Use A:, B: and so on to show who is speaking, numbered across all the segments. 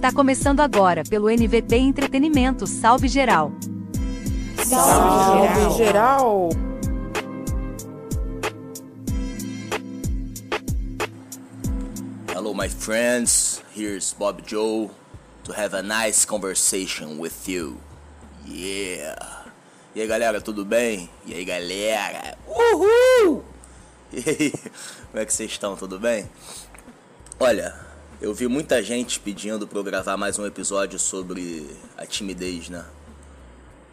A: Está começando agora pelo NVP Entretenimento. Salve geral.
B: Salve geral.
C: Hello, my friends. Here's Bob Joe to have a nice conversation with you. Yeah. E aí, galera, tudo bem? E aí, galera? Uhul! E aí, como é que vocês estão? Tudo bem? Olha, eu vi muita gente pedindo para eu gravar mais um episódio sobre a timidez, né?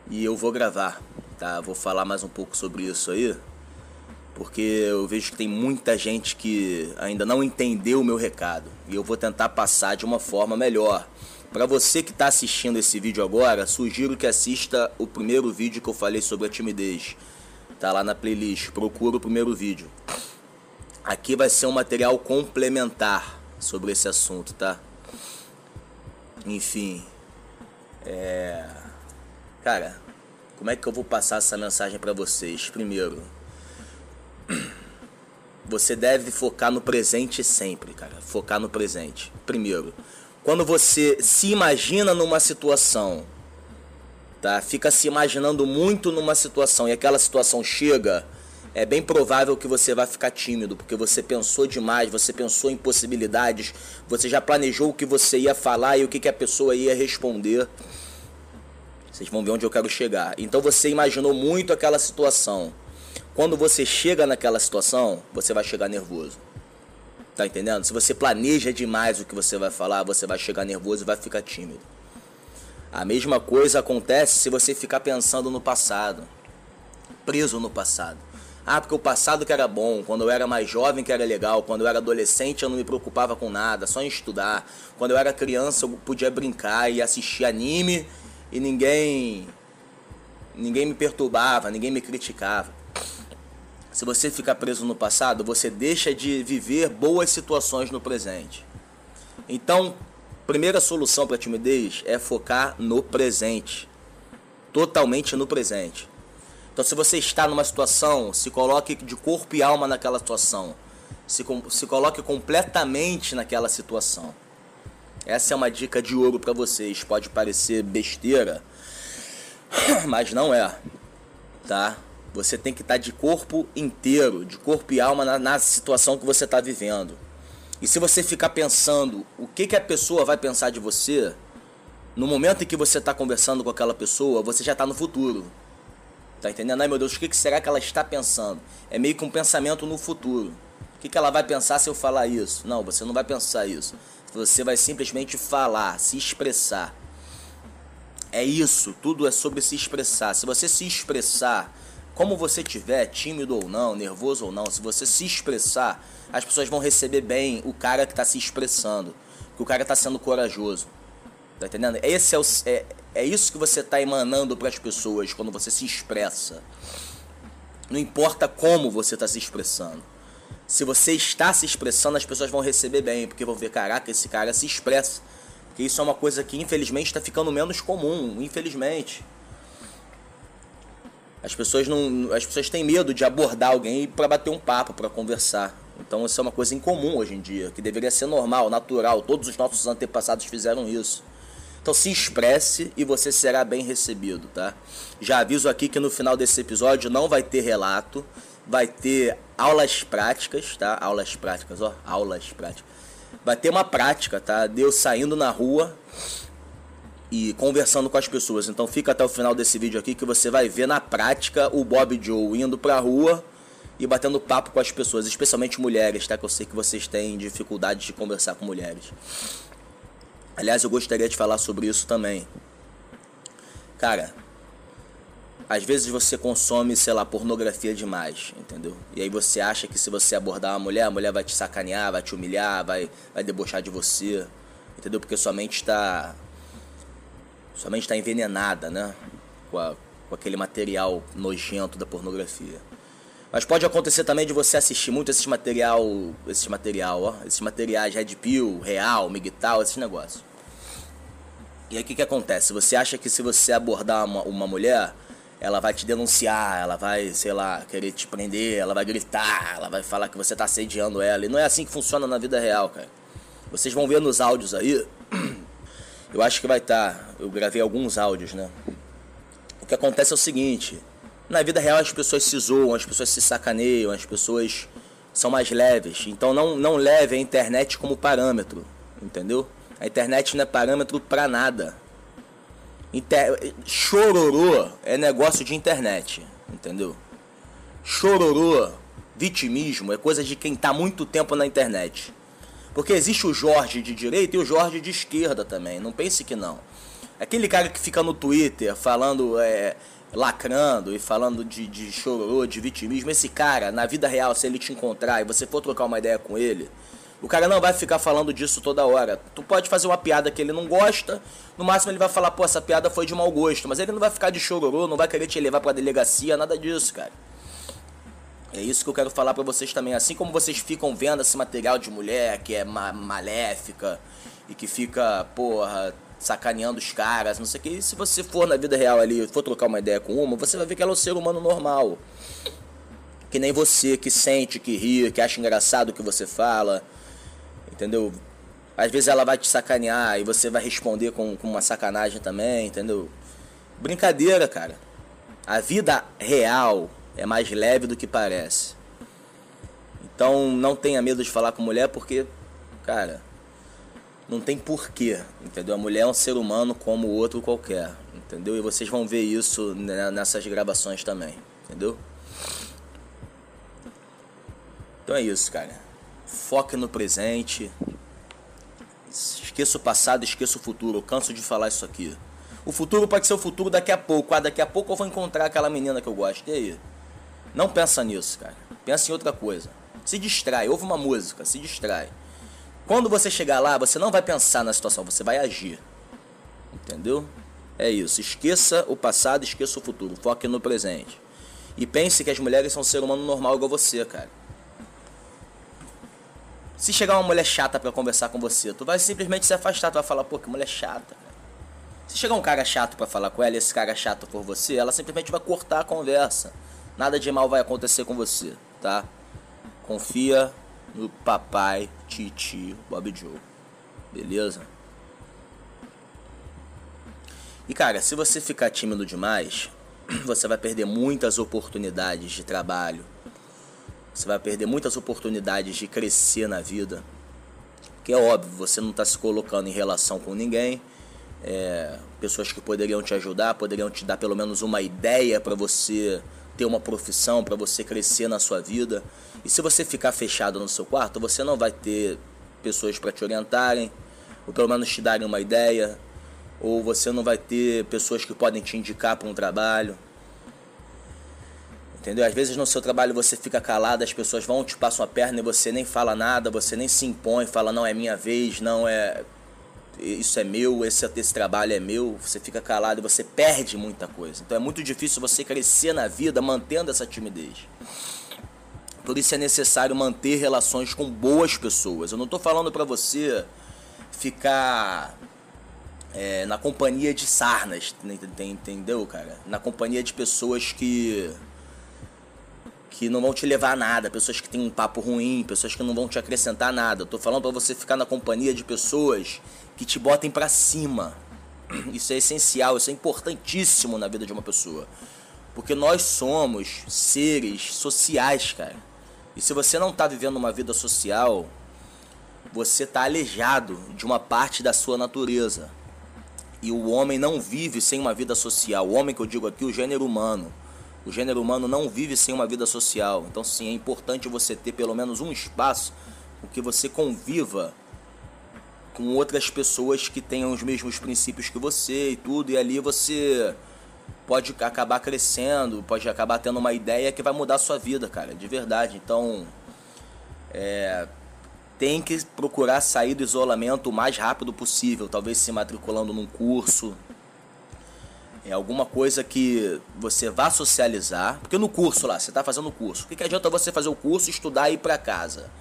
C: E eu vou gravar, tá? Vou falar mais um pouco sobre isso aí, porque eu vejo que tem muita gente que ainda não entendeu o meu recado e eu vou tentar passar de uma forma melhor. Para você que está assistindo esse vídeo agora, sugiro que assista o primeiro vídeo que eu falei sobre a timidez Tá lá na playlist, procura o primeiro vídeo. Aqui vai ser um material complementar sobre esse assunto, tá? Enfim. É. Cara, como é que eu vou passar essa mensagem para vocês? Primeiro, você deve focar no presente sempre, cara. Focar no presente. Primeiro, quando você se imagina numa situação tá? Fica se imaginando muito numa situação e aquela situação chega, é bem provável que você vai ficar tímido, porque você pensou demais, você pensou em possibilidades, você já planejou o que você ia falar e o que, que a pessoa ia responder. Vocês vão ver onde eu quero chegar. Então você imaginou muito aquela situação. Quando você chega naquela situação, você vai chegar nervoso. Tá entendendo? Se você planeja demais o que você vai falar, você vai chegar nervoso e vai ficar tímido. A mesma coisa acontece se você ficar pensando no passado, preso no passado. Ah, porque o passado que era bom, quando eu era mais jovem que era legal, quando eu era adolescente eu não me preocupava com nada, só em estudar. Quando eu era criança eu podia brincar e assistir anime e ninguém ninguém me perturbava, ninguém me criticava. Se você ficar preso no passado, você deixa de viver boas situações no presente. Então, Primeira solução para a timidez é focar no presente. Totalmente no presente. Então, se você está numa situação, se coloque de corpo e alma naquela situação. Se, se coloque completamente naquela situação. Essa é uma dica de ouro para vocês. Pode parecer besteira, mas não é. Tá? Você tem que estar de corpo inteiro, de corpo e alma na, na situação que você está vivendo. E se você ficar pensando o que, que a pessoa vai pensar de você, no momento em que você está conversando com aquela pessoa, você já está no futuro. Tá entendendo? Ai meu Deus, o que, será que ela está pensando? É meio que um pensamento no futuro. O que, que ela vai pensar se eu falar isso? Não, você não vai pensar isso. Você vai simplesmente falar, se expressar. É isso, tudo é sobre se expressar. Se você se expressar, como você tiver, tímido ou não, nervoso ou não, se você se expressar, as pessoas vão receber bem o cara que está se expressando, que o cara está sendo corajoso. Tá entendendo? Esse é, o, é, é isso que você está emanando para as pessoas quando você se expressa. Não importa como você está se expressando. Se você está se expressando, as pessoas vão receber bem, porque vão ver, caraca, esse cara se expressa. Porque isso é uma coisa que infelizmente está ficando menos comum, infelizmente. As pessoas não, as pessoas têm medo de abordar alguém para bater um papo, para conversar. Então isso é uma coisa incomum hoje em dia, que deveria ser normal, natural. Todos os nossos antepassados fizeram isso. Então se expresse e você será bem recebido, tá? Já aviso aqui que no final desse episódio não vai ter relato, vai ter aulas práticas, tá? Aulas práticas, ó, aulas práticas. Vai ter uma prática, tá? Deus saindo na rua e conversando com as pessoas. Então fica até o final desse vídeo aqui que você vai ver na prática o Bob Joe indo pra rua e batendo papo com as pessoas, especialmente mulheres, tá? Que eu sei que vocês têm dificuldade de conversar com mulheres. Aliás, eu gostaria de falar sobre isso também. Cara, às vezes você consome, sei lá, pornografia demais, entendeu? E aí você acha que se você abordar uma mulher, a mulher vai te sacanear, vai te humilhar, vai, vai debochar de você, entendeu? Porque sua mente está. Sua mente está envenenada, né? Com, a, com aquele material nojento da pornografia. Mas pode acontecer também de você assistir muito esse material, esse material, ó, esses materiais Red Pill, Real, Migtal, esses negócios. E aí o que, que acontece? Você acha que se você abordar uma, uma mulher, ela vai te denunciar, ela vai, sei lá, querer te prender, ela vai gritar, ela vai falar que você tá assediando ela. E não é assim que funciona na vida real, cara. Vocês vão ver nos áudios aí Eu acho que vai estar. Tá, eu gravei alguns áudios, né? O que acontece é o seguinte: na vida real as pessoas se zoam, as pessoas se sacaneiam, as pessoas são mais leves. Então não, não leve a internet como parâmetro, entendeu? A internet não é parâmetro para nada. Inter... Chororô é negócio de internet, entendeu? Chororô, vitimismo é coisa de quem está muito tempo na internet. Porque existe o Jorge de direita e o Jorge de esquerda também. Não pense que não. Aquele cara que fica no Twitter falando, é, lacrando e falando de, de chororô, de vitimismo. Esse cara, na vida real, se ele te encontrar e você for trocar uma ideia com ele, o cara não vai ficar falando disso toda hora. Tu pode fazer uma piada que ele não gosta, no máximo ele vai falar, pô, essa piada foi de mau gosto, mas ele não vai ficar de chororô, não vai querer te levar pra delegacia, nada disso, cara. É isso que eu quero falar para vocês também. Assim como vocês ficam vendo esse material de mulher que é ma maléfica e que fica, porra, sacaneando os caras, não sei o que. se você for na vida real ali, for trocar uma ideia com uma, você vai ver que ela é um ser humano normal. Que nem você, que sente, que ri, que acha engraçado o que você fala. Entendeu? Às vezes ela vai te sacanear e você vai responder com, com uma sacanagem também, entendeu? Brincadeira, cara. A vida real é mais leve do que parece. Então não tenha medo de falar com mulher porque, cara, não tem porquê, entendeu? A mulher é um ser humano como o outro qualquer, entendeu? E vocês vão ver isso nessas gravações também, entendeu? Então é isso, cara. Foque no presente. Esqueça o passado, esqueça o futuro. Eu canso de falar isso aqui. O futuro pode ser o futuro daqui a pouco. Ah, daqui a pouco eu vou encontrar aquela menina que eu gosto. E aí? Não pensa nisso, cara. Pensa em outra coisa. Se distrai, ouve uma música, se distrai. Quando você chegar lá, você não vai pensar na situação, você vai agir. Entendeu? É isso. Esqueça o passado, esqueça o futuro. Foque no presente. E pense que as mulheres são um ser humano normal igual você, cara. Se chegar uma mulher chata para conversar com você, tu vai simplesmente se afastar, tu vai falar, pô, que mulher chata. Se chegar um cara chato para falar com ela e esse cara chato por você, ela simplesmente vai cortar a conversa. Nada de mal vai acontecer com você, tá? Confia no papai, Titi, Bob Joe. Beleza? E cara, se você ficar tímido demais, você vai perder muitas oportunidades de trabalho. Você vai perder muitas oportunidades de crescer na vida. Que é óbvio, você não está se colocando em relação com ninguém. É, pessoas que poderiam te ajudar, poderiam te dar pelo menos uma ideia para você ter uma profissão, para você crescer na sua vida. E se você ficar fechado no seu quarto, você não vai ter pessoas para te orientarem, ou pelo menos te darem uma ideia, ou você não vai ter pessoas que podem te indicar para um trabalho. Entendeu? Às vezes no seu trabalho você fica calado, as pessoas vão te passam a perna e você nem fala nada, você nem se impõe, fala não é minha vez, não é isso é meu, esse, esse trabalho é meu, você fica calado e você perde muita coisa. Então é muito difícil você crescer na vida mantendo essa timidez. Por isso é necessário manter relações com boas pessoas. Eu não estou falando para você ficar é, na companhia de sarnas, entendeu, cara? Na companhia de pessoas que que não vão te levar a nada, pessoas que têm um papo ruim, pessoas que não vão te acrescentar nada. Eu tô falando para você ficar na companhia de pessoas que te botem para cima. Isso é essencial, isso é importantíssimo na vida de uma pessoa. Porque nós somos seres sociais, cara. E se você não tá vivendo uma vida social, você tá aleijado de uma parte da sua natureza. E o homem não vive sem uma vida social. O homem que eu digo aqui, o gênero humano. O gênero humano não vive sem uma vida social. Então, sim, é importante você ter pelo menos um espaço com que você conviva com outras pessoas que tenham os mesmos princípios que você e tudo, e ali você pode acabar crescendo, pode acabar tendo uma ideia que vai mudar a sua vida, cara, de verdade. Então, é, tem que procurar sair do isolamento o mais rápido possível, talvez se matriculando num curso, é alguma coisa que você vá socializar, porque no curso lá, você está fazendo o curso, o que, que adianta você fazer o curso, estudar e ir para casa?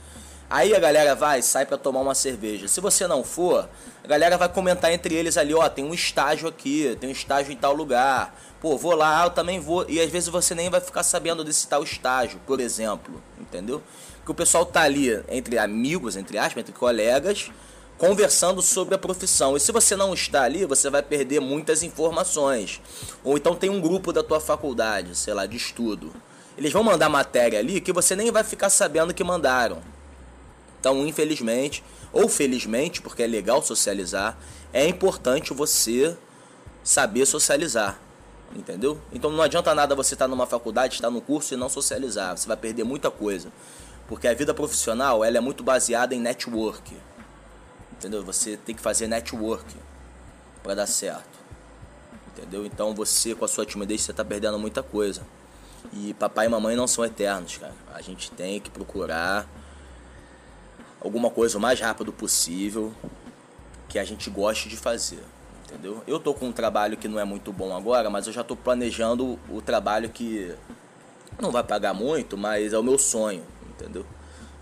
C: Aí a galera vai, sai para tomar uma cerveja. Se você não for, a galera vai comentar entre eles ali, ó, tem um estágio aqui, tem um estágio em tal lugar. Pô, vou lá, eu também vou. E às vezes você nem vai ficar sabendo desse tal estágio, por exemplo, entendeu? Que o pessoal tá ali entre amigos, entre aspas, entre colegas, conversando sobre a profissão. E se você não está ali, você vai perder muitas informações. Ou então tem um grupo da tua faculdade, sei lá, de estudo. Eles vão mandar matéria ali que você nem vai ficar sabendo que mandaram. Então, infelizmente, ou felizmente, porque é legal socializar, é importante você saber socializar. Entendeu? Então não adianta nada você estar numa faculdade, estar no curso e não socializar. Você vai perder muita coisa. Porque a vida profissional ela é muito baseada em network. Entendeu? Você tem que fazer network para dar certo. Entendeu? Então você com a sua timidez você está perdendo muita coisa. E papai e mamãe não são eternos, cara. A gente tem que procurar alguma coisa o mais rápido possível que a gente goste de fazer. Entendeu? Eu tô com um trabalho que não é muito bom agora, mas eu já tô planejando o trabalho que não vai pagar muito, mas é o meu sonho, entendeu?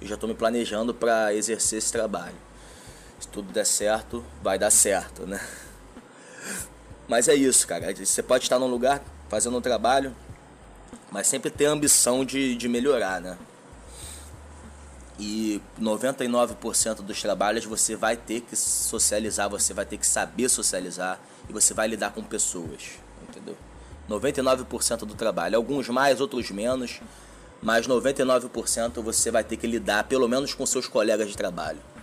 C: Eu já tô me planejando para exercer esse trabalho. Se tudo der certo, vai dar certo, né? Mas é isso, cara. Você pode estar num lugar fazendo um trabalho, mas sempre ter a ambição de, de melhorar, né? E 99% dos trabalhos você vai ter que socializar, você vai ter que saber socializar e você vai lidar com pessoas, entendeu? 99% do trabalho, alguns mais, outros menos, mas 99% você vai ter que lidar pelo menos com seus colegas de trabalho.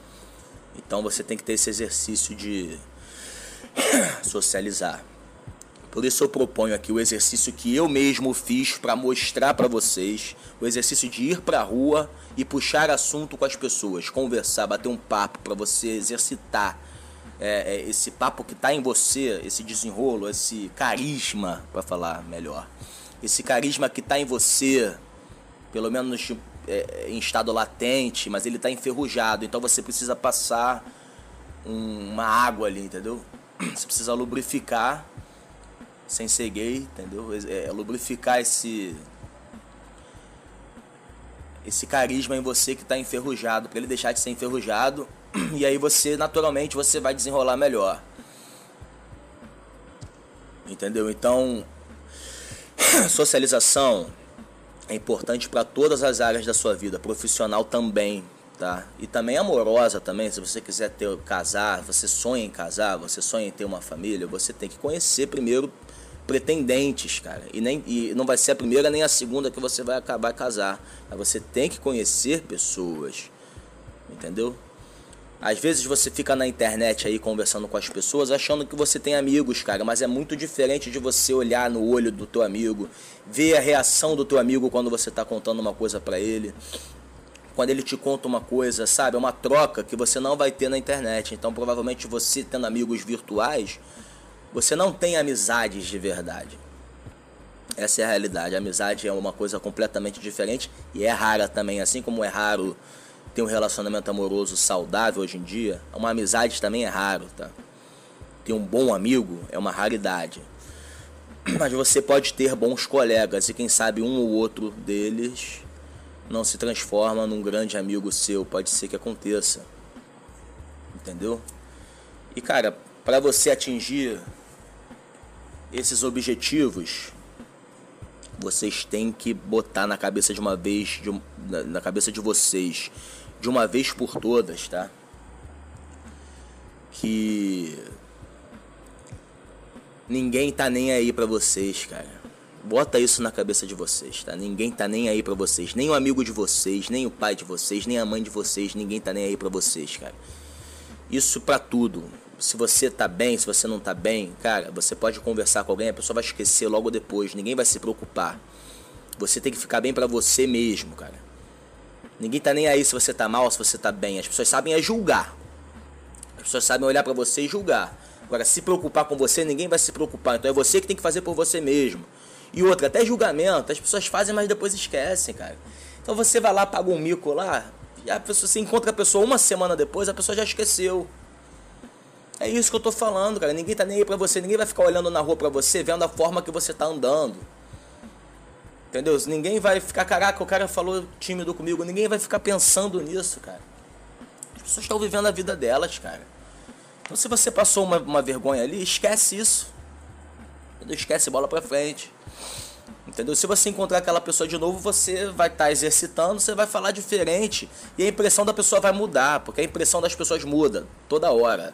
C: Então você tem que ter esse exercício de socializar. Por isso eu proponho aqui o exercício que eu mesmo fiz para mostrar para vocês, o exercício de ir para a rua e puxar assunto com as pessoas, conversar, bater um papo para você exercitar é, é, esse papo que está em você, esse desenrolo, esse carisma, para falar melhor, esse carisma que está em você, pelo menos é, em estado latente, mas ele está enferrujado, então você precisa passar um, uma água ali, entendeu? Você precisa lubrificar sem ser gay, entendeu? É, é, lubrificar esse esse carisma em você que está enferrujado, para ele deixar de ser enferrujado, e aí você naturalmente você vai desenrolar melhor. Entendeu? Então, socialização é importante para todas as áreas da sua vida, profissional também, tá? E também amorosa também, se você quiser ter casar, você sonha em casar, você sonha em ter uma família, você tem que conhecer primeiro pretendentes, cara. E, nem, e não vai ser a primeira nem a segunda que você vai acabar casar. Mas você tem que conhecer pessoas. Entendeu? Às vezes você fica na internet aí conversando com as pessoas achando que você tem amigos, cara, mas é muito diferente de você olhar no olho do teu amigo, ver a reação do teu amigo quando você está contando uma coisa para ele. Quando ele te conta uma coisa, sabe? É uma troca que você não vai ter na internet. Então, provavelmente você tendo amigos virtuais, você não tem amizades de verdade. Essa é a realidade. A amizade é uma coisa completamente diferente e é rara também. Assim como é raro ter um relacionamento amoroso saudável hoje em dia, uma amizade também é raro, tá? Ter um bom amigo é uma raridade. Mas você pode ter bons colegas e quem sabe um ou outro deles não se transforma num grande amigo seu. Pode ser que aconteça. Entendeu? E cara, para você atingir esses objetivos vocês têm que botar na cabeça de uma vez, de, na, na cabeça de vocês, de uma vez por todas, tá? Que ninguém tá nem aí para vocês, cara. Bota isso na cabeça de vocês, tá? Ninguém tá nem aí para vocês, nem o amigo de vocês, nem o pai de vocês, nem a mãe de vocês, ninguém tá nem aí para vocês, cara. Isso para tudo se você tá bem, se você não tá bem, cara, você pode conversar com alguém, a pessoa vai esquecer logo depois, ninguém vai se preocupar. Você tem que ficar bem para você mesmo, cara. Ninguém tá nem aí se você tá mal, se você tá bem. As pessoas sabem é julgar. As pessoas sabem olhar para você e julgar. Agora, se preocupar com você, ninguém vai se preocupar. Então é você que tem que fazer por você mesmo. E outra, até julgamento, as pessoas fazem, mas depois esquecem, cara. Então você vai lá, paga um mico lá, e a pessoa, você encontra a pessoa uma semana depois, a pessoa já esqueceu. É isso que eu tô falando, cara. Ninguém tá nem aí pra você. Ninguém vai ficar olhando na rua pra você, vendo a forma que você tá andando. Entendeu? Ninguém vai ficar, caraca, o cara falou tímido comigo. Ninguém vai ficar pensando nisso, cara. As pessoas estão vivendo a vida delas, cara. Então se você passou uma, uma vergonha ali, esquece isso. Entendeu? Esquece bola pra frente. Entendeu? Se você encontrar aquela pessoa de novo, você vai estar tá exercitando, você vai falar diferente e a impressão da pessoa vai mudar, porque a impressão das pessoas muda toda hora.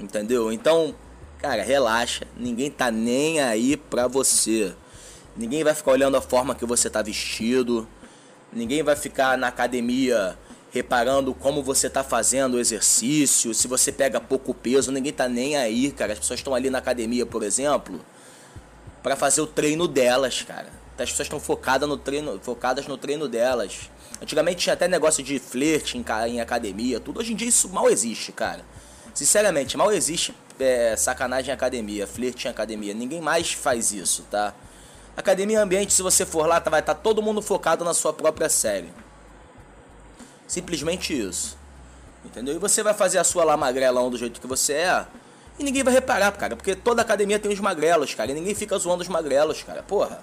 C: Entendeu? Então, cara, relaxa, ninguém tá nem aí pra você. Ninguém vai ficar olhando a forma que você tá vestido. Ninguém vai ficar na academia reparando como você tá fazendo o exercício, se você pega pouco peso, ninguém tá nem aí, cara. As pessoas estão ali na academia, por exemplo, para fazer o treino delas, cara. As pessoas estão focadas no treino, focadas no treino delas. Antigamente tinha até negócio de flerte em, em academia, tudo. Hoje em dia isso mal existe, cara. Sinceramente, mal existe é, sacanagem em academia, flerte em academia. Ninguém mais faz isso, tá? Academia ambiente, se você for lá, tá, vai estar tá todo mundo focado na sua própria série. Simplesmente isso. Entendeu? E você vai fazer a sua lá magrelão do jeito que você é, e ninguém vai reparar, cara, porque toda academia tem os magrelos, cara, e ninguém fica zoando os magrelos, cara. Porra,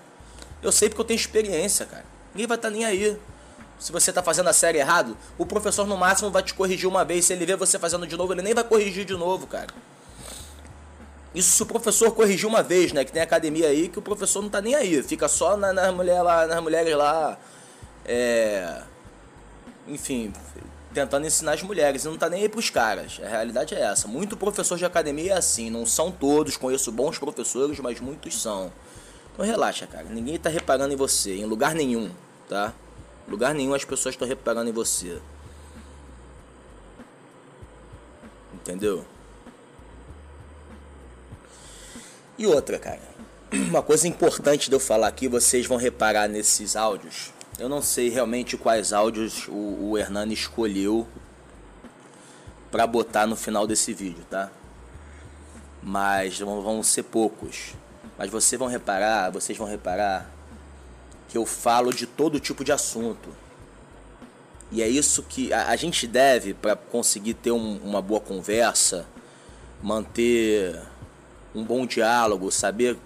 C: eu sei porque eu tenho experiência, cara. Ninguém vai estar tá nem aí. Se você está fazendo a série errado, o professor no máximo vai te corrigir uma vez. Se ele vê você fazendo de novo, ele nem vai corrigir de novo, cara. Isso se o professor corrigir uma vez, né? Que tem academia aí que o professor não tá nem aí. Fica só na, nas, mulher lá, nas mulheres lá. É. Enfim, tentando ensinar as mulheres e não tá nem aí pros caras. A realidade é essa. Muito professor de academia é assim, não são todos, conheço bons professores, mas muitos são. Então relaxa, cara. Ninguém tá reparando em você, em lugar nenhum, tá? Em lugar nenhum as pessoas estão reparando em você. Entendeu? E outra, cara. Uma coisa importante de eu falar aqui, vocês vão reparar nesses áudios eu não sei realmente quais áudios o, o Hernani escolheu para botar no final desse vídeo, tá? Mas vão, ser poucos. Mas vocês vão reparar, vocês vão reparar que eu falo de todo tipo de assunto. E é isso que a, a gente deve para conseguir ter um, uma boa conversa, manter um bom diálogo, saber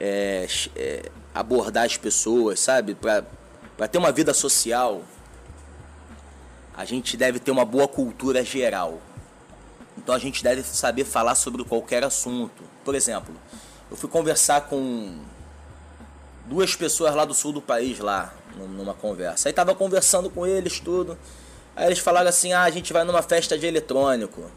C: é, é, abordar as pessoas, sabe? Para ter uma vida social, a gente deve ter uma boa cultura geral. Então a gente deve saber falar sobre qualquer assunto. Por exemplo, eu fui conversar com duas pessoas lá do sul do país lá numa conversa. Aí tava conversando com eles tudo. Aí eles falaram assim: "Ah, a gente vai numa festa de eletrônico".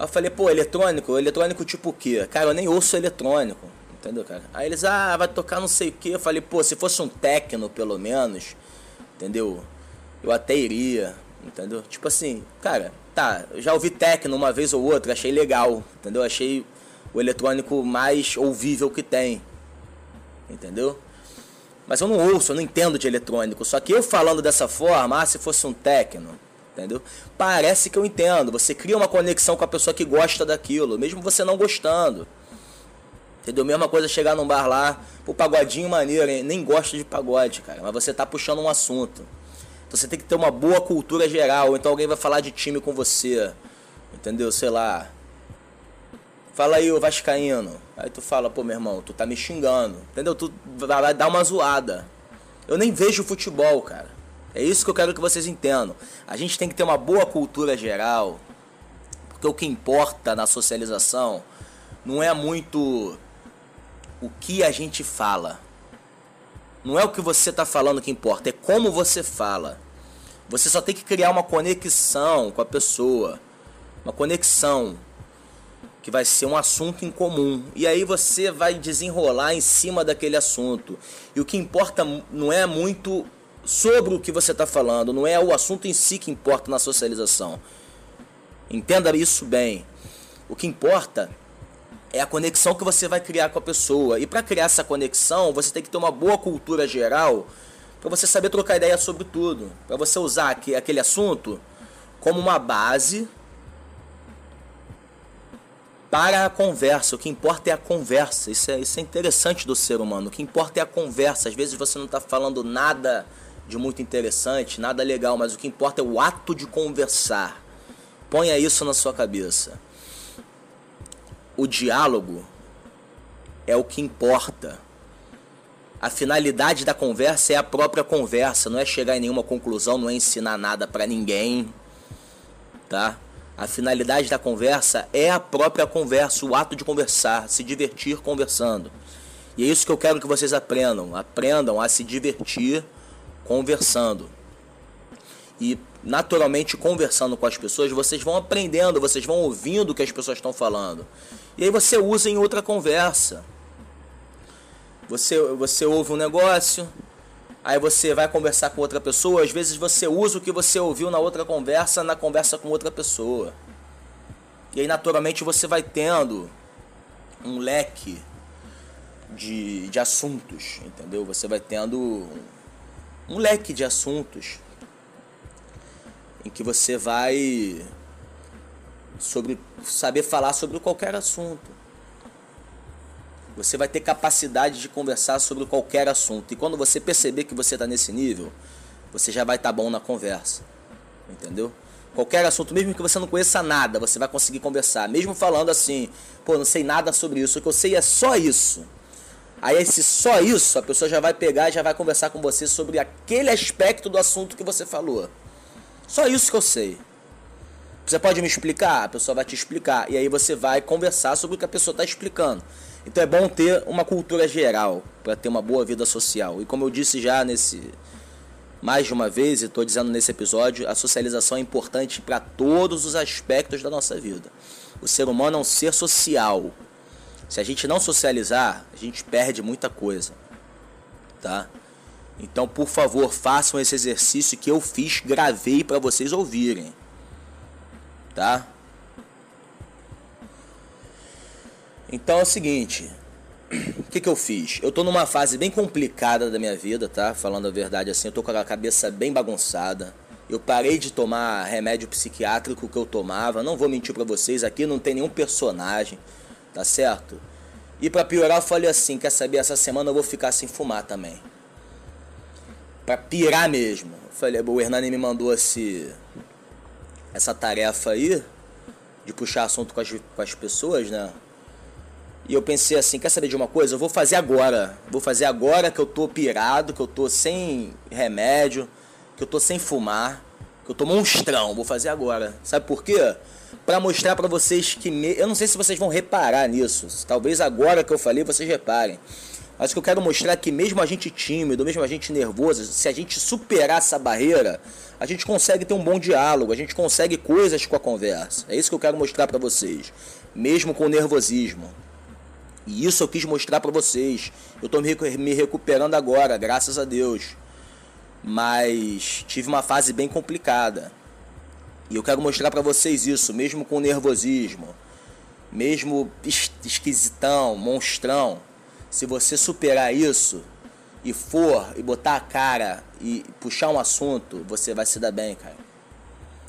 C: Aí eu falei: "Pô, eletrônico? Eletrônico tipo o quê?". Cara, eu nem ouço eletrônico. Entendeu, cara? Aí eles, ah, vai tocar não sei o que. Eu falei, pô, se fosse um techno, pelo menos, entendeu? Eu até iria, entendeu? Tipo assim, cara, tá, eu já ouvi techno uma vez ou outra, achei legal, entendeu? Achei o eletrônico mais ouvível que tem, entendeu? Mas eu não ouço, eu não entendo de eletrônico. Só que eu falando dessa forma, ah, se fosse um techno, entendeu? Parece que eu entendo. Você cria uma conexão com a pessoa que gosta daquilo, mesmo você não gostando. Entendeu? Mesma coisa chegar num bar lá, o pagodinho maneiro, hein? nem gosto de pagode, cara, mas você tá puxando um assunto. Então você tem que ter uma boa cultura geral, então alguém vai falar de time com você. Entendeu? Sei lá. Fala aí, o Vascaíno. Aí tu fala, pô, meu irmão, tu tá me xingando. Entendeu? Tu vai dar uma zoada. Eu nem vejo futebol, cara. É isso que eu quero que vocês entendam. A gente tem que ter uma boa cultura geral. Porque o que importa na socialização não é muito o que a gente fala. Não é o que você está falando que importa, é como você fala. Você só tem que criar uma conexão com a pessoa. Uma conexão que vai ser um assunto em comum. E aí você vai desenrolar em cima daquele assunto. E o que importa não é muito sobre o que você está falando, não é o assunto em si que importa na socialização. Entenda isso bem. O que importa é a conexão que você vai criar com a pessoa. E para criar essa conexão, você tem que ter uma boa cultura geral para você saber trocar ideia sobre tudo. Para você usar aquele assunto como uma base para a conversa. O que importa é a conversa. Isso é, isso é interessante do ser humano. O que importa é a conversa. Às vezes você não está falando nada de muito interessante, nada legal, mas o que importa é o ato de conversar. Ponha isso na sua cabeça o diálogo é o que importa. A finalidade da conversa é a própria conversa, não é chegar em nenhuma conclusão, não é ensinar nada para ninguém, tá? A finalidade da conversa é a própria conversa, o ato de conversar, se divertir conversando. E é isso que eu quero que vocês aprendam. Aprendam a se divertir conversando. E naturalmente conversando com as pessoas, vocês vão aprendendo, vocês vão ouvindo o que as pessoas estão falando. E aí você usa em outra conversa. Você, você ouve um negócio, aí você vai conversar com outra pessoa, às vezes você usa o que você ouviu na outra conversa na conversa com outra pessoa. E aí naturalmente você vai tendo um leque de, de assuntos, entendeu? Você vai tendo um leque de assuntos em que você vai sobre saber falar sobre qualquer assunto. Você vai ter capacidade de conversar sobre qualquer assunto. E quando você perceber que você está nesse nível, você já vai estar tá bom na conversa. Entendeu? Qualquer assunto, mesmo que você não conheça nada, você vai conseguir conversar. Mesmo falando assim, pô, não sei nada sobre isso, o que eu sei é só isso. Aí esse só isso, a pessoa já vai pegar e já vai conversar com você sobre aquele aspecto do assunto que você falou. Só isso que eu sei. Você pode me explicar? A pessoa vai te explicar. E aí você vai conversar sobre o que a pessoa está explicando. Então é bom ter uma cultura geral para ter uma boa vida social. E como eu disse já nesse mais de uma vez e estou dizendo nesse episódio, a socialização é importante para todos os aspectos da nossa vida. O ser humano é um ser social. Se a gente não socializar, a gente perde muita coisa, tá? Então, por favor, façam esse exercício que eu fiz, gravei para vocês ouvirem, tá? Então é o seguinte, o que, que eu fiz? Eu tô numa fase bem complicada da minha vida, tá? Falando a verdade assim, eu tô com a cabeça bem bagunçada. Eu parei de tomar remédio psiquiátrico que eu tomava, não vou mentir para vocês, aqui não tem nenhum personagem tá certo? E para piorar, eu falei assim: quer saber? Essa semana eu vou ficar sem fumar também. Pra pirar mesmo. Eu falei, o Hernani me mandou esse, essa tarefa aí de puxar assunto com as, com as pessoas, né? E eu pensei assim, quer saber de uma coisa? Eu vou fazer agora. Vou fazer agora que eu tô pirado, que eu tô sem remédio, que eu tô sem fumar, que eu tô monstrão. Vou fazer agora. Sabe por quê? Para mostrar para vocês que me... eu não sei se vocês vão reparar nisso. Talvez agora que eu falei vocês reparem. Mas que eu quero mostrar é que mesmo a gente tímido, mesmo a gente nervoso, se a gente superar essa barreira, a gente consegue ter um bom diálogo, a gente consegue coisas com a conversa. É isso que eu quero mostrar para vocês, mesmo com o nervosismo. E isso eu quis mostrar para vocês. Eu estou me recuperando agora, graças a Deus. Mas tive uma fase bem complicada. E eu quero mostrar para vocês isso, mesmo com nervosismo, mesmo esquisitão, monstrão. Se você superar isso e for e botar a cara e puxar um assunto, você vai se dar bem, cara.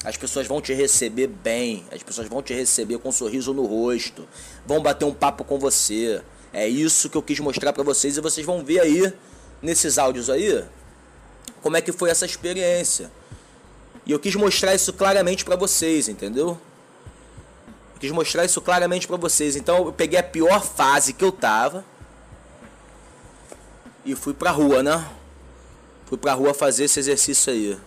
C: As pessoas vão te receber bem, as pessoas vão te receber com um sorriso no rosto, vão bater um papo com você. É isso que eu quis mostrar para vocês e vocês vão ver aí nesses áudios aí como é que foi essa experiência. E eu quis mostrar isso claramente para vocês, entendeu? Eu quis mostrar isso claramente para vocês. Então eu peguei a pior fase que eu tava e fui pra rua, né? Fui pra rua fazer esse exercício aí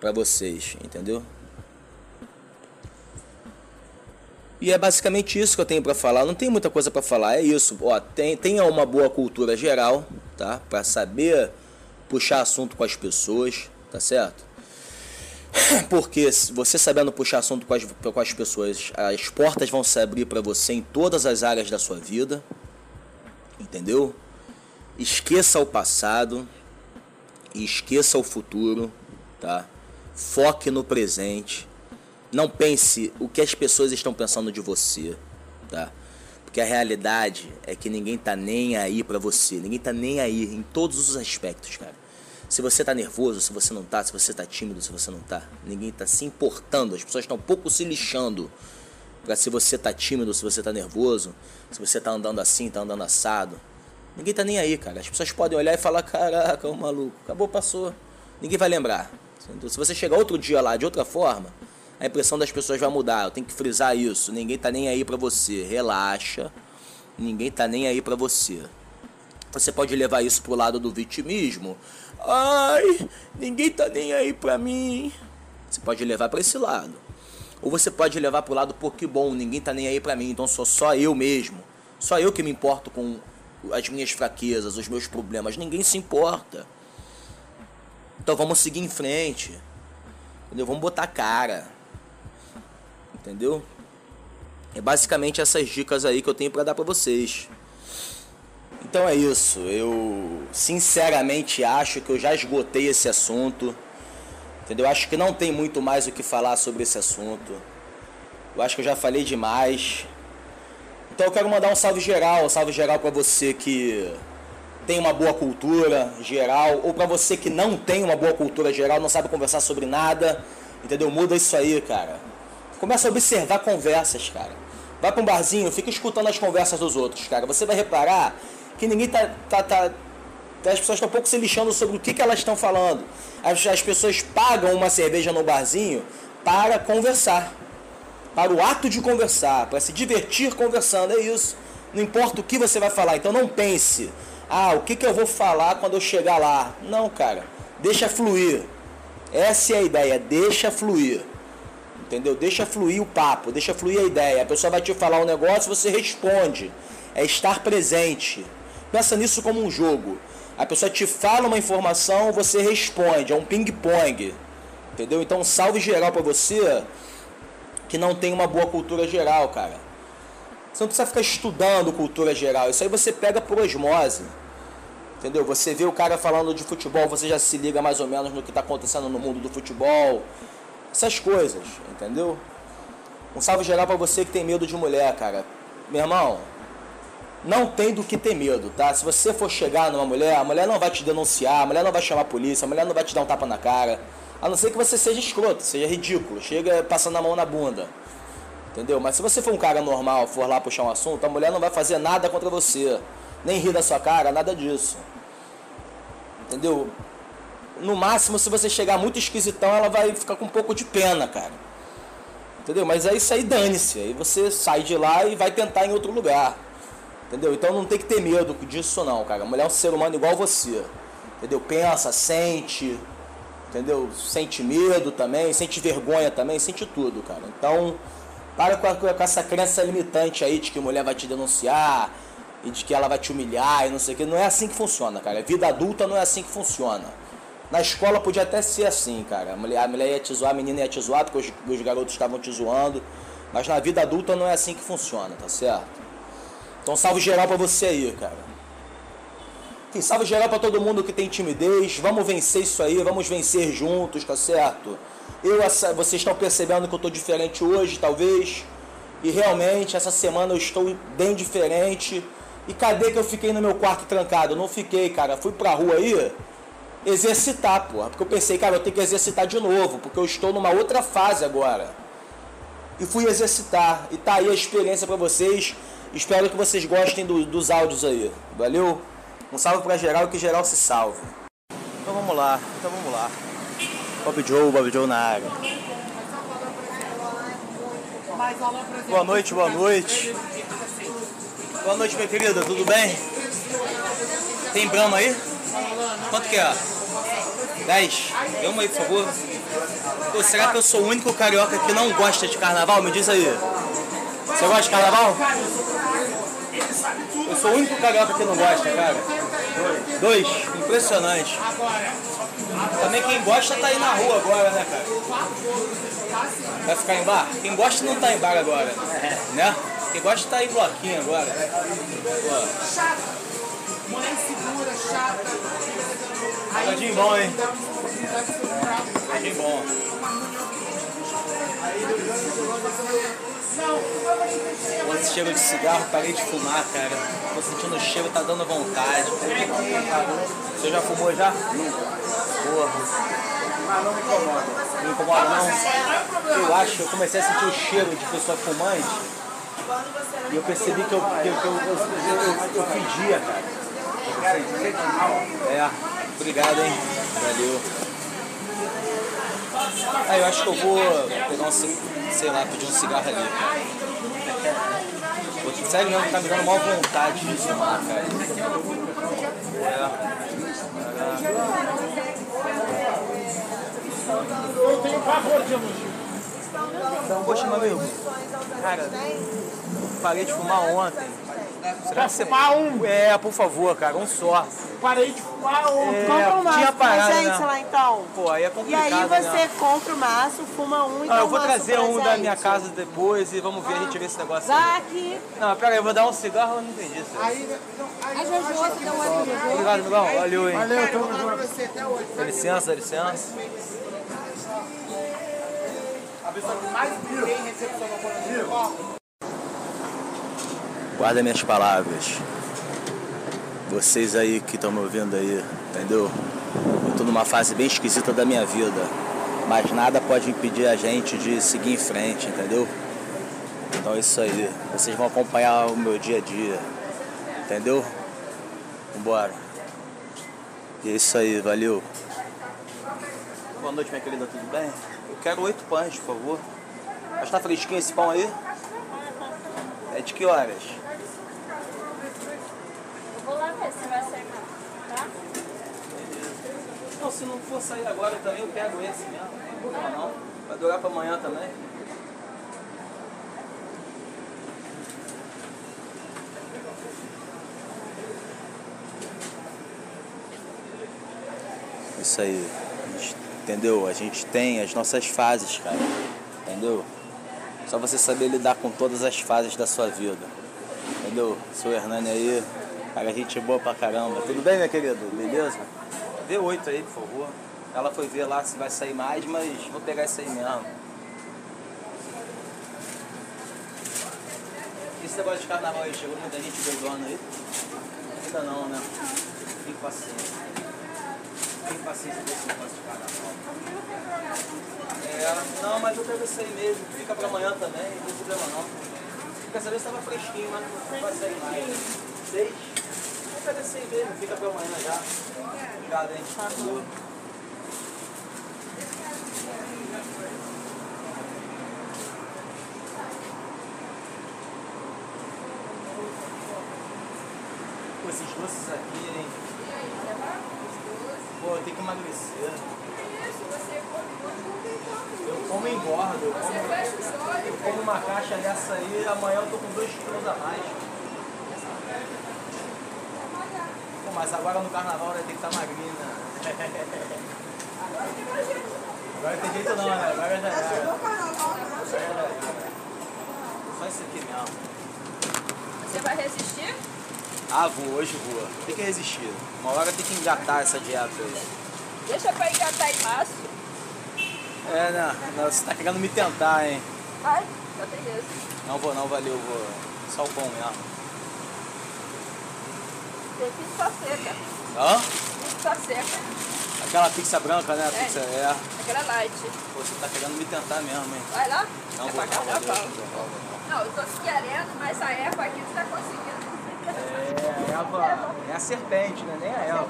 C: para vocês, entendeu? E é basicamente isso que eu tenho para falar. Não tem muita coisa para falar, é isso. Ó, tem, tenha uma boa cultura geral, tá? Para saber puxar assunto com as pessoas, tá certo? Porque você sabendo puxar assunto com as, com as pessoas, as portas vão se abrir para você em todas as áreas da sua vida. Entendeu? Esqueça o passado e esqueça o futuro, tá? Foque no presente. Não pense o que as pessoas estão pensando de você, tá? Porque a realidade é que ninguém tá nem aí para você, ninguém tá nem aí em todos os aspectos, cara. Se você tá nervoso, se você não tá, se você tá tímido, se você não tá, ninguém tá se importando. As pessoas estão um pouco se lixando para se você tá tímido, se você tá nervoso, se você tá andando assim, tá andando assado. Ninguém tá nem aí, cara. As pessoas podem olhar e falar: "Caraca, o maluco, acabou, passou". Ninguém vai lembrar. Se você chegar outro dia lá de outra forma, a impressão das pessoas vai mudar. Eu tenho que frisar isso. Ninguém tá nem aí para você. Relaxa. Ninguém tá nem aí para você. Você pode levar isso pro lado do vitimismo. Ai, ninguém tá nem aí pra mim. Você pode levar para esse lado. Ou você pode levar pro lado, pô, que bom, ninguém tá nem aí pra mim, então sou só eu mesmo. Só eu que me importo com as minhas fraquezas, os meus problemas. Ninguém se importa. Então vamos seguir em frente. Entendeu? Vamos botar cara. Entendeu? É basicamente essas dicas aí que eu tenho para dar para vocês. Então é isso. Eu sinceramente acho que eu já esgotei esse assunto. Entendeu? Acho que não tem muito mais o que falar sobre esse assunto. Eu acho que eu já falei demais. Então eu quero mandar um salve geral, um salve geral para você que tem uma boa cultura geral, ou para você que não tem uma boa cultura geral, não sabe conversar sobre nada, entendeu? Muda isso aí, cara. Começa a observar conversas, cara. Vai para um barzinho, fica escutando as conversas dos outros, cara. Você vai reparar que ninguém tá, tá, tá as pessoas estão um pouco se lixando sobre o que, que elas estão falando. As, as pessoas pagam uma cerveja no barzinho para conversar para o ato de conversar, para se divertir conversando, é isso. Não importa o que você vai falar, então não pense, ah, o que, que eu vou falar quando eu chegar lá? Não, cara, deixa fluir. Essa é a ideia, deixa fluir. Entendeu? Deixa fluir o papo, deixa fluir a ideia. A pessoa vai te falar um negócio, você responde. É estar presente. Pensa nisso como um jogo. A pessoa te fala uma informação, você responde. É um ping-pong. Entendeu? Então, salve geral para você que não tem uma boa cultura geral, cara. Você não precisa ficar estudando cultura geral. Isso aí você pega por osmose. Entendeu? Você vê o cara falando de futebol, você já se liga mais ou menos no que está acontecendo no mundo do futebol. Essas coisas, entendeu? Um salve geral para você que tem medo de mulher, cara. Meu irmão, não tem do que ter medo, tá? Se você for chegar numa mulher, a mulher não vai te denunciar, a mulher não vai chamar a polícia, a mulher não vai te dar um tapa na cara. A não ser que você seja escroto, seja ridículo, chega passando a mão na bunda. Entendeu? Mas se você for um cara normal, for lá puxar um assunto, a mulher não vai fazer nada contra você. Nem rir da sua cara, nada disso. Entendeu? No máximo, se você chegar muito esquisitão, ela vai ficar com um pouco de pena, cara. Entendeu? Mas é isso aí, dane-se. Aí você sai de lá e vai tentar em outro lugar. Entendeu? Então não tem que ter medo disso não, cara. A mulher é um ser humano igual você. Entendeu? Pensa, sente, entendeu? Sente medo também, sente vergonha também, sente tudo, cara. Então, para com, a, com essa crença limitante aí de que mulher vai te denunciar e de que ela vai te humilhar e não sei o que. Não é assim que funciona, cara. Vida adulta não é assim que funciona. Na escola podia até ser assim, cara. A mulher, a mulher ia te zoar, a menina ia te zoar, porque os, os garotos estavam te zoando. Mas na vida adulta não é assim que funciona, tá certo? Então salve geral pra você aí, cara. Enfim, salve geral para todo mundo que tem timidez. Vamos vencer isso aí, vamos vencer juntos, tá certo? Eu, vocês estão percebendo que eu estou diferente hoje, talvez. E realmente, essa semana eu estou bem diferente. E cadê que eu fiquei no meu quarto trancado? Eu não fiquei, cara. Fui pra rua aí exercitar, porra. Porque eu pensei, cara, eu tenho que exercitar de novo. Porque eu estou numa outra fase agora. E fui exercitar. E tá aí a experiência para vocês. Espero que vocês gostem do, dos áudios aí. Valeu? Um salve para geral que geral se salve. Então vamos lá, então vamos lá. Bob Joe, Bob Joe na área. Boa noite, boa noite. Boa noite, minha querida, tudo bem? Tem brama aí? Quanto que é? 10? Dê uma aí, por favor. Pô, será que eu sou o único carioca que não gosta de carnaval? Me diz aí. Você gosta de carnaval? Eu sou o único carioca que não gosta, cara. Dois. Impressionante. Também quem gosta tá aí na rua agora, né, cara? Vai ficar em bar? Quem gosta não tá em bar agora, né? Quem gosta tá em bloquinho agora. Pô. Mulher segura, chata. Tadinho bom, hein? Tadinho bom. Esse cheiro de cigarro, parei de fumar, cara. Tô sentindo o cheiro, tá dando vontade. Você já fumou já? Porra. Mas não me incomoda. Não me incomoda não? Eu acho, eu comecei a sentir o cheiro de pessoa fumante. E eu percebi que eu, que, eu, que eu, eu, eu, eu pedia, cara. É, obrigado, hein? Valeu. Ah, eu acho que eu vou pegar um sei lá, pedir um cigarro ali. Sério mesmo, tá me dando mal vontade de fumar, cara. É. Eu tenho pavor de Então, poxa, meu amigo, cara, parei de fumar ontem.
B: Quer fumar um?
D: É, por favor, cara, um só.
B: Parei de fumar um.
D: É,
B: Compra um
D: tinha
B: maço.
D: parado,
E: Gente,
D: né?
E: lá então.
D: Pô, aí é
E: E
D: complicado,
E: aí você
D: né?
E: compra o maço, fuma um e
D: Ah,
E: dá
D: eu
E: um
D: vou trazer um da minha casa depois e vamos ver, a gente vê esse negócio aí.
E: Zaque.
D: Não, pera aí, eu vou dar um cigarro, eu não entendi isso. aí.
E: A Jojo, você deu outro Jojo.
D: Obrigado, amigão. Valeu, hein.
B: Valeu, tamo junto.
D: Dá licença, dá licença.
C: Guarda minhas palavras. Vocês aí que estão me ouvindo aí, entendeu? Eu tô numa fase bem esquisita da minha vida. Mas nada pode impedir a gente de seguir em frente, entendeu? Então é isso aí. Vocês vão acompanhar o meu dia a dia. Entendeu? Vambora. E é isso aí, valeu. Boa noite, minha querida, tudo bem? Eu quero oito pães, por favor. Mas tá fresquinho esse pão aí? É de que horas?
F: Eu vou lá ver se vai sair não, tá?
C: Não, se não for sair agora também, eu pego esse mesmo. Não não. Vai durar pra amanhã também. Isso aí. Gente- entendeu? A gente tem as nossas fases, cara. Entendeu? Só você saber lidar com todas as fases da sua vida. Entendeu? Seu Hernani aí, cara, gente boa pra caramba. Tudo bem, minha querida? Beleza? Vê oito aí, por favor. Ela foi ver lá se vai sair mais, mas vou pegar isso aí mesmo. Esse negócio de carnaval aí, chegou muita gente doidona aí? Ainda não, né? Tem paciência. Tem paciência desse negócio de carnaval. É, não, mas eu pego isso aí mesmo. Fica pra amanhã também, não tem problema não. Quer saber se tava fresquinho, mas não vai sair mais. Seis? Eu pego isso aí mesmo, fica pra amanhã já. Obrigado, hein? Falou. Pô, esses doces aqui, hein? Pô, eu tenho que emagrecer. Eu como engordo. Eu como, eu como uma caixa dessa aí, amanhã eu tô com 2 quilos a mais. Pô, mas agora no carnaval né, tem que estar magrinho, né? Agora tem jeito não, né? Agora já era. Agora já era. Só isso aqui mesmo.
F: Você vai resistir?
C: Ah, vou, hoje vou. Tem que resistir. Uma hora tem que engatar essa dieta aí.
F: Deixa pra engatar em março.
C: É, né? Não, Você tá querendo me tentar, hein?
F: Vai, só tem esse.
C: Não vou não, valeu, vou. Só o pão mesmo.
F: Tem pizza seca.
C: Hã?
F: Pizza seca.
C: Aquela pizza branca, né?
F: É.
C: Pizza é.
F: Aquela light.
C: Pô, você tá querendo me tentar mesmo, hein?
F: Vai lá?
C: Não
F: é
C: vou
F: pra
C: não,
F: carnaval.
C: Não,
F: eu tô querendo, mas a erva aqui você tá conseguindo.
C: É, a Eva é a serpente, né? Nem a Eva.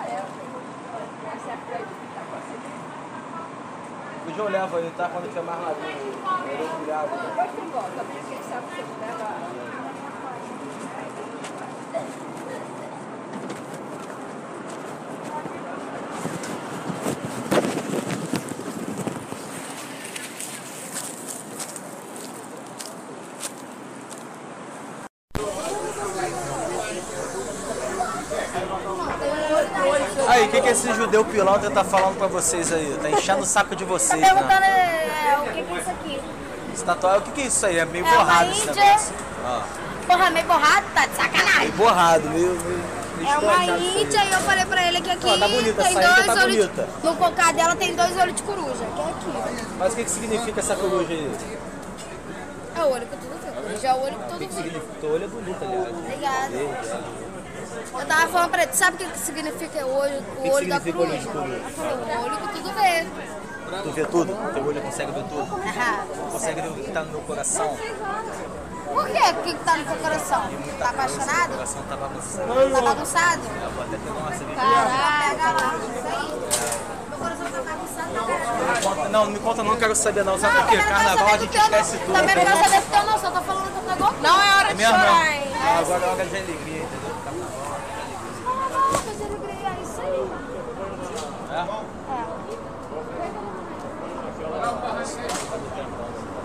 F: A erva. Essa é a frente que tá conseguindo.
C: Hoje eu levo aí, tá? Quando tiver mais maduro. Eu olhada.
F: Depois tu volta, porque quem sabe você leva.
C: Aí, o que, que esse judeu pilantra tá falando pra vocês aí? Tá enchendo o saco de vocês,
G: Tá perguntando
C: né?
G: é, o que, que é isso aqui.
C: Esse tatuagem, o que, que é isso aí? É meio
G: É
C: borrado esse negócio. Ah,
G: Porra, meio borrado, tá de
C: meio
G: sacanagem.
C: borrado, meio. meio, meio
G: É uma
C: aí.
G: índia e eu falei pra ele que aqui
C: Ó, tá bonita,
G: tem dois
C: tá
G: olhos.
C: bonita.
G: De, no cocá dela tem dois olhos de coruja, que é aqui.
C: Mas o que, que significa essa coruja aí?
G: É o olho que tudo vê. Coruja é o olho que
C: O
G: tudo vê.
C: significa? Teu olho é bonito, aliás.
G: Obrigada. Eu tava falando pra ele, sabe o que, que significa o olho, o
C: que
G: olho da
C: significa olho de
G: o olho que tudo vê.
C: Tu vê tudo? Teu olho consegue ver tudo?
G: Ah,
C: Consegue ver o que tá no meu coração?
G: Por quê? O que, que tá no seu coração? Tá
C: Meu
G: apaixonado?
C: coração tá bagunçado.
G: Tá bagunçado?
C: Eu vou até pegar uma cerveja.
G: Caraca, isso aí. Meu coração tá bagunçado, tá
C: Não, não me conta não, quero saber não. Sabe por quê? Carnaval a gente esquece tudo.
G: Também não quero saber do teu não, só tô falando que eu tô igual. Não é hora
C: É
G: de chorar, hein?
C: Agora é hora de alegria, entendeu? Carnaval.
G: Ah, mas ele brilha, é isso aí.
C: É?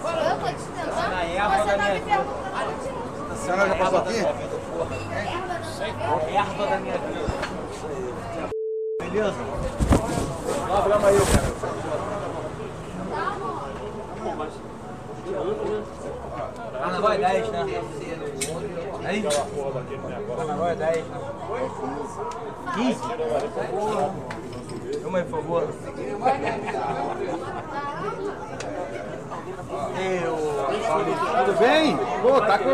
G: Eu tô te tentando. Você tá me perguntando.
C: A senhora já passou
H: aqui?
C: Erva da minha. Beleza? Dá uma brama aí, cara. Carnaval é 10, né? Aí? Carnaval é 10, né? 15? Uma aí, por favor. Eu.
H: Tudo bem? Pô, tá com,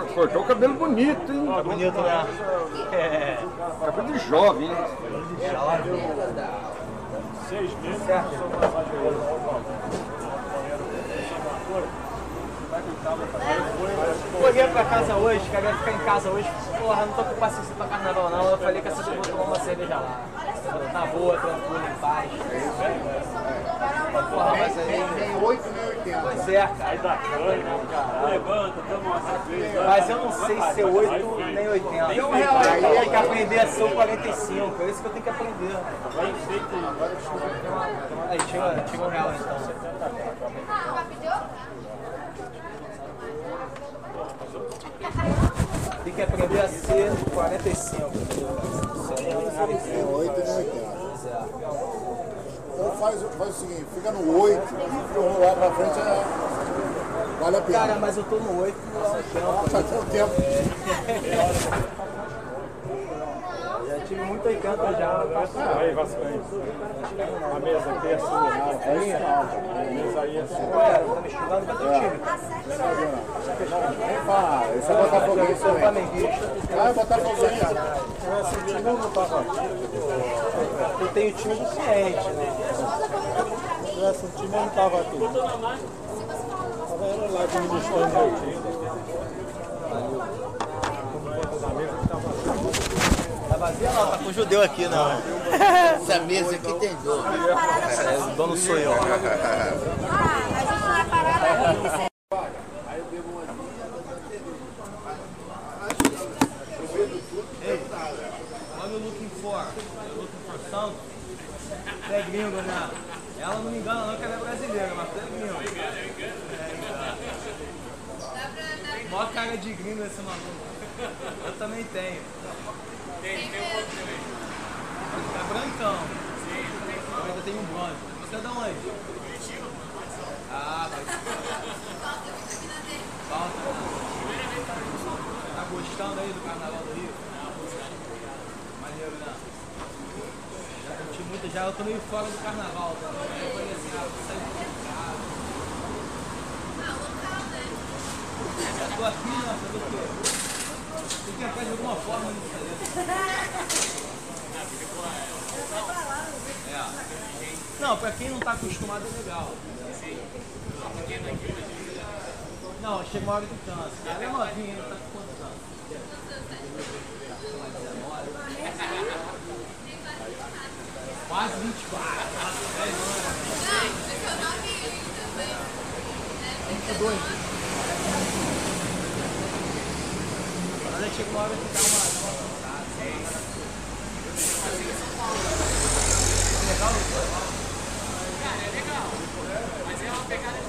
H: co- cortou o cabelo bonito, hein?
C: Tá bonito, né? É.
H: Cabelo de jovem, hein?
C: Corri pra casa hoje, queria ficar em casa hoje. Porra, não tô com paciência pra carnaval não. Eu falei que essa vou tomar uma cerveja lá. Tá boa, tranquila, em paz. Porra, mas aí.
H: Tem 8 nem 80.
C: Pois é, cara.
I: Levanta, toma uma cerveja.
C: Mas eu não sei se é 8 nem 80. Aí eu tenho que aprender a ser o 45. É isso que eu tenho que aprender. Aí, tira, tira um real então. Que aprender a ser 45.
H: Tem 8 nem 80. Então faz, o- faz o seguinte, fica no 8 e pro lá pra frente é, vale a pena.
C: Cara, mas eu tô no 8 há um tempo.
H: Já tem um tempo.
C: Tive muito 80 já.
I: Aí, Vascaíno. A mesa aqui é sua. A mesa aí é sua.
C: Ué, tá me xingando com teu time.
H: Ah, esse é Botafoguense
C: Eu sou
H: também.
C: flamenguista.
H: Ah, é Botafoguense.
C: Eu tenho time suficiente, né?
I: Se tivesse um time, eu não tava aqui. Tava era lá administrando meu time.
C: Vazia não, tá com judeu aqui, não.
J: Essa mesa aqui tem dono.
C: É, o dono sou eu.
G: Ah, a gente vai parar ali.
C: Olha o Looking For. Looking For Santos. Tu é gringo, né? Ela não me engana não que ela é brasileira, mas tu é gringo. É, Mó cara de gringo esse maluco. Eu também tenho. Tem, tem um pouco também. Tá brancão. Sim, Eu ainda tenho um bronze. Você é da onde? Ah, vai. Falta. Tá gostando aí do Carnaval do Rio? Maneiro, né? Já curti muito já, eu tô meio fora do carnaval também. Aí eu falei assim, ah, vou sair de casa. Eu tô aqui, né? Fazer o quê? Tem que atrás de alguma forma nisso aí. É. Não, pra quem não tá acostumado é legal. Não, chega uma hora que cansa. Ela é novinha, tá com quantos anos? Quase 24. Quase 10 anos. 22. Ela chega que dá uma. Legal, legal. Cara, é legal. Mas é uma pegada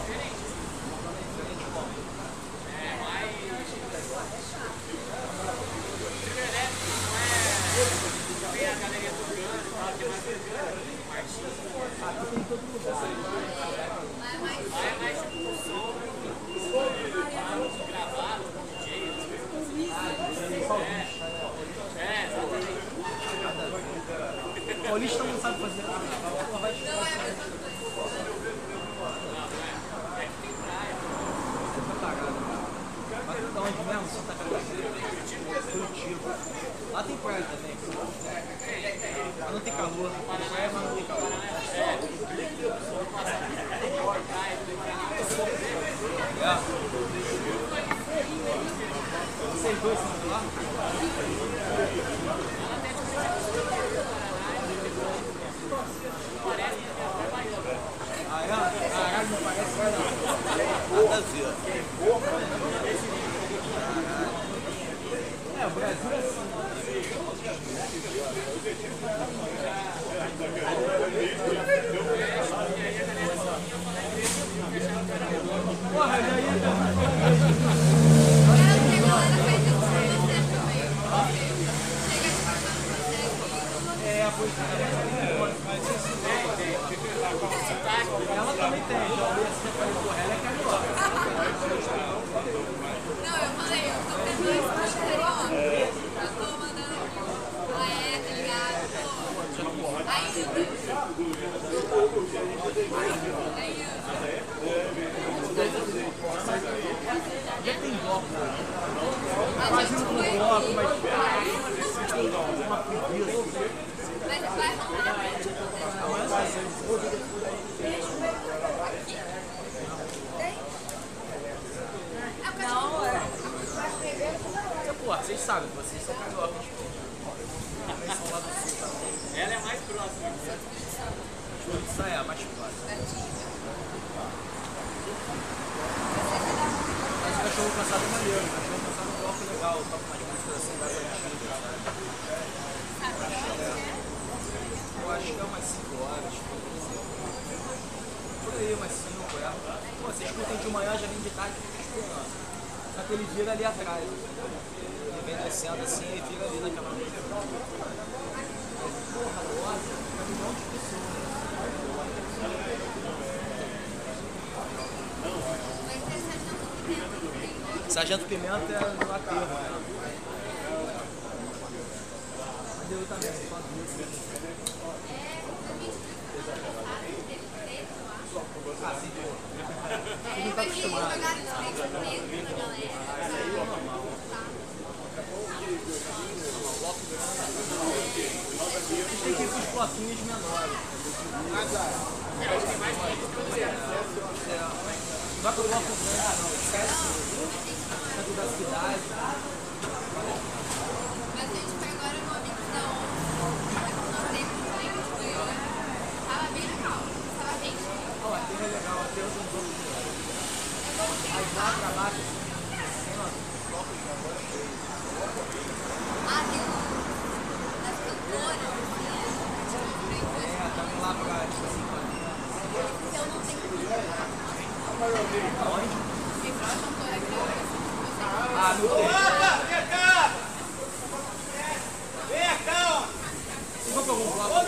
C: Sargento Pimenta é no aterro, né? Deu também. Ah, sim, pô. Ele não tá acostumado. Têm que ir bloquinhos menores. Não vai bloco grande, não. Esquece. Centro da cidade.
D: Mas a gente foi agora no Amigão. Não tem muito banho. Tava bem legal. Tava bem.
C: Ó, aqui é legal, eu não dou Aí lá pra baixo, assim, bloco de agora cheio.
D: Ah, tem um das cantoras.
C: É, também lá pra, tipo assim,
D: Eu não tenho
C: Aonde?
D: Tem uma eu
C: Ah, não tem.
K: Opa, vem cá! Vem cá, ó!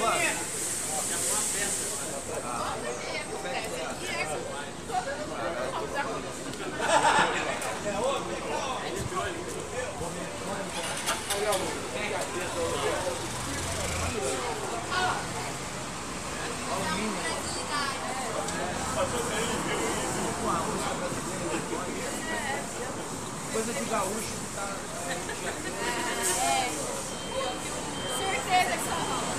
C: De gaúcho que tá.
D: Certeza que São Paulo.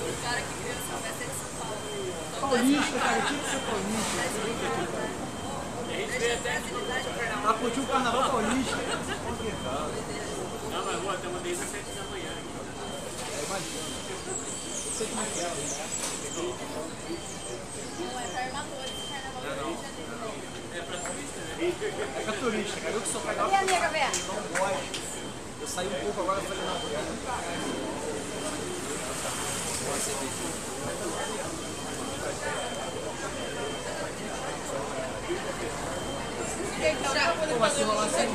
D: O cara que criou essa festa é de São Paulo.
C: Paulista, cara, tinha que ser paulista. Pra curtir o carnaval paulista.
K: Não, mas vou até uma desde as 7 da manhã.
C: É, imagina. Eu sei como é que é.
D: Não é pra armadores de carnaval do Rio de Janeiro.
K: É pra turista, né?
C: É turista, cara. Eu que sou carioca.
D: E a nega, Bé?
C: não gosto. Eu saí um pouco agora e falei, não, vou Pô, mas se rolar sem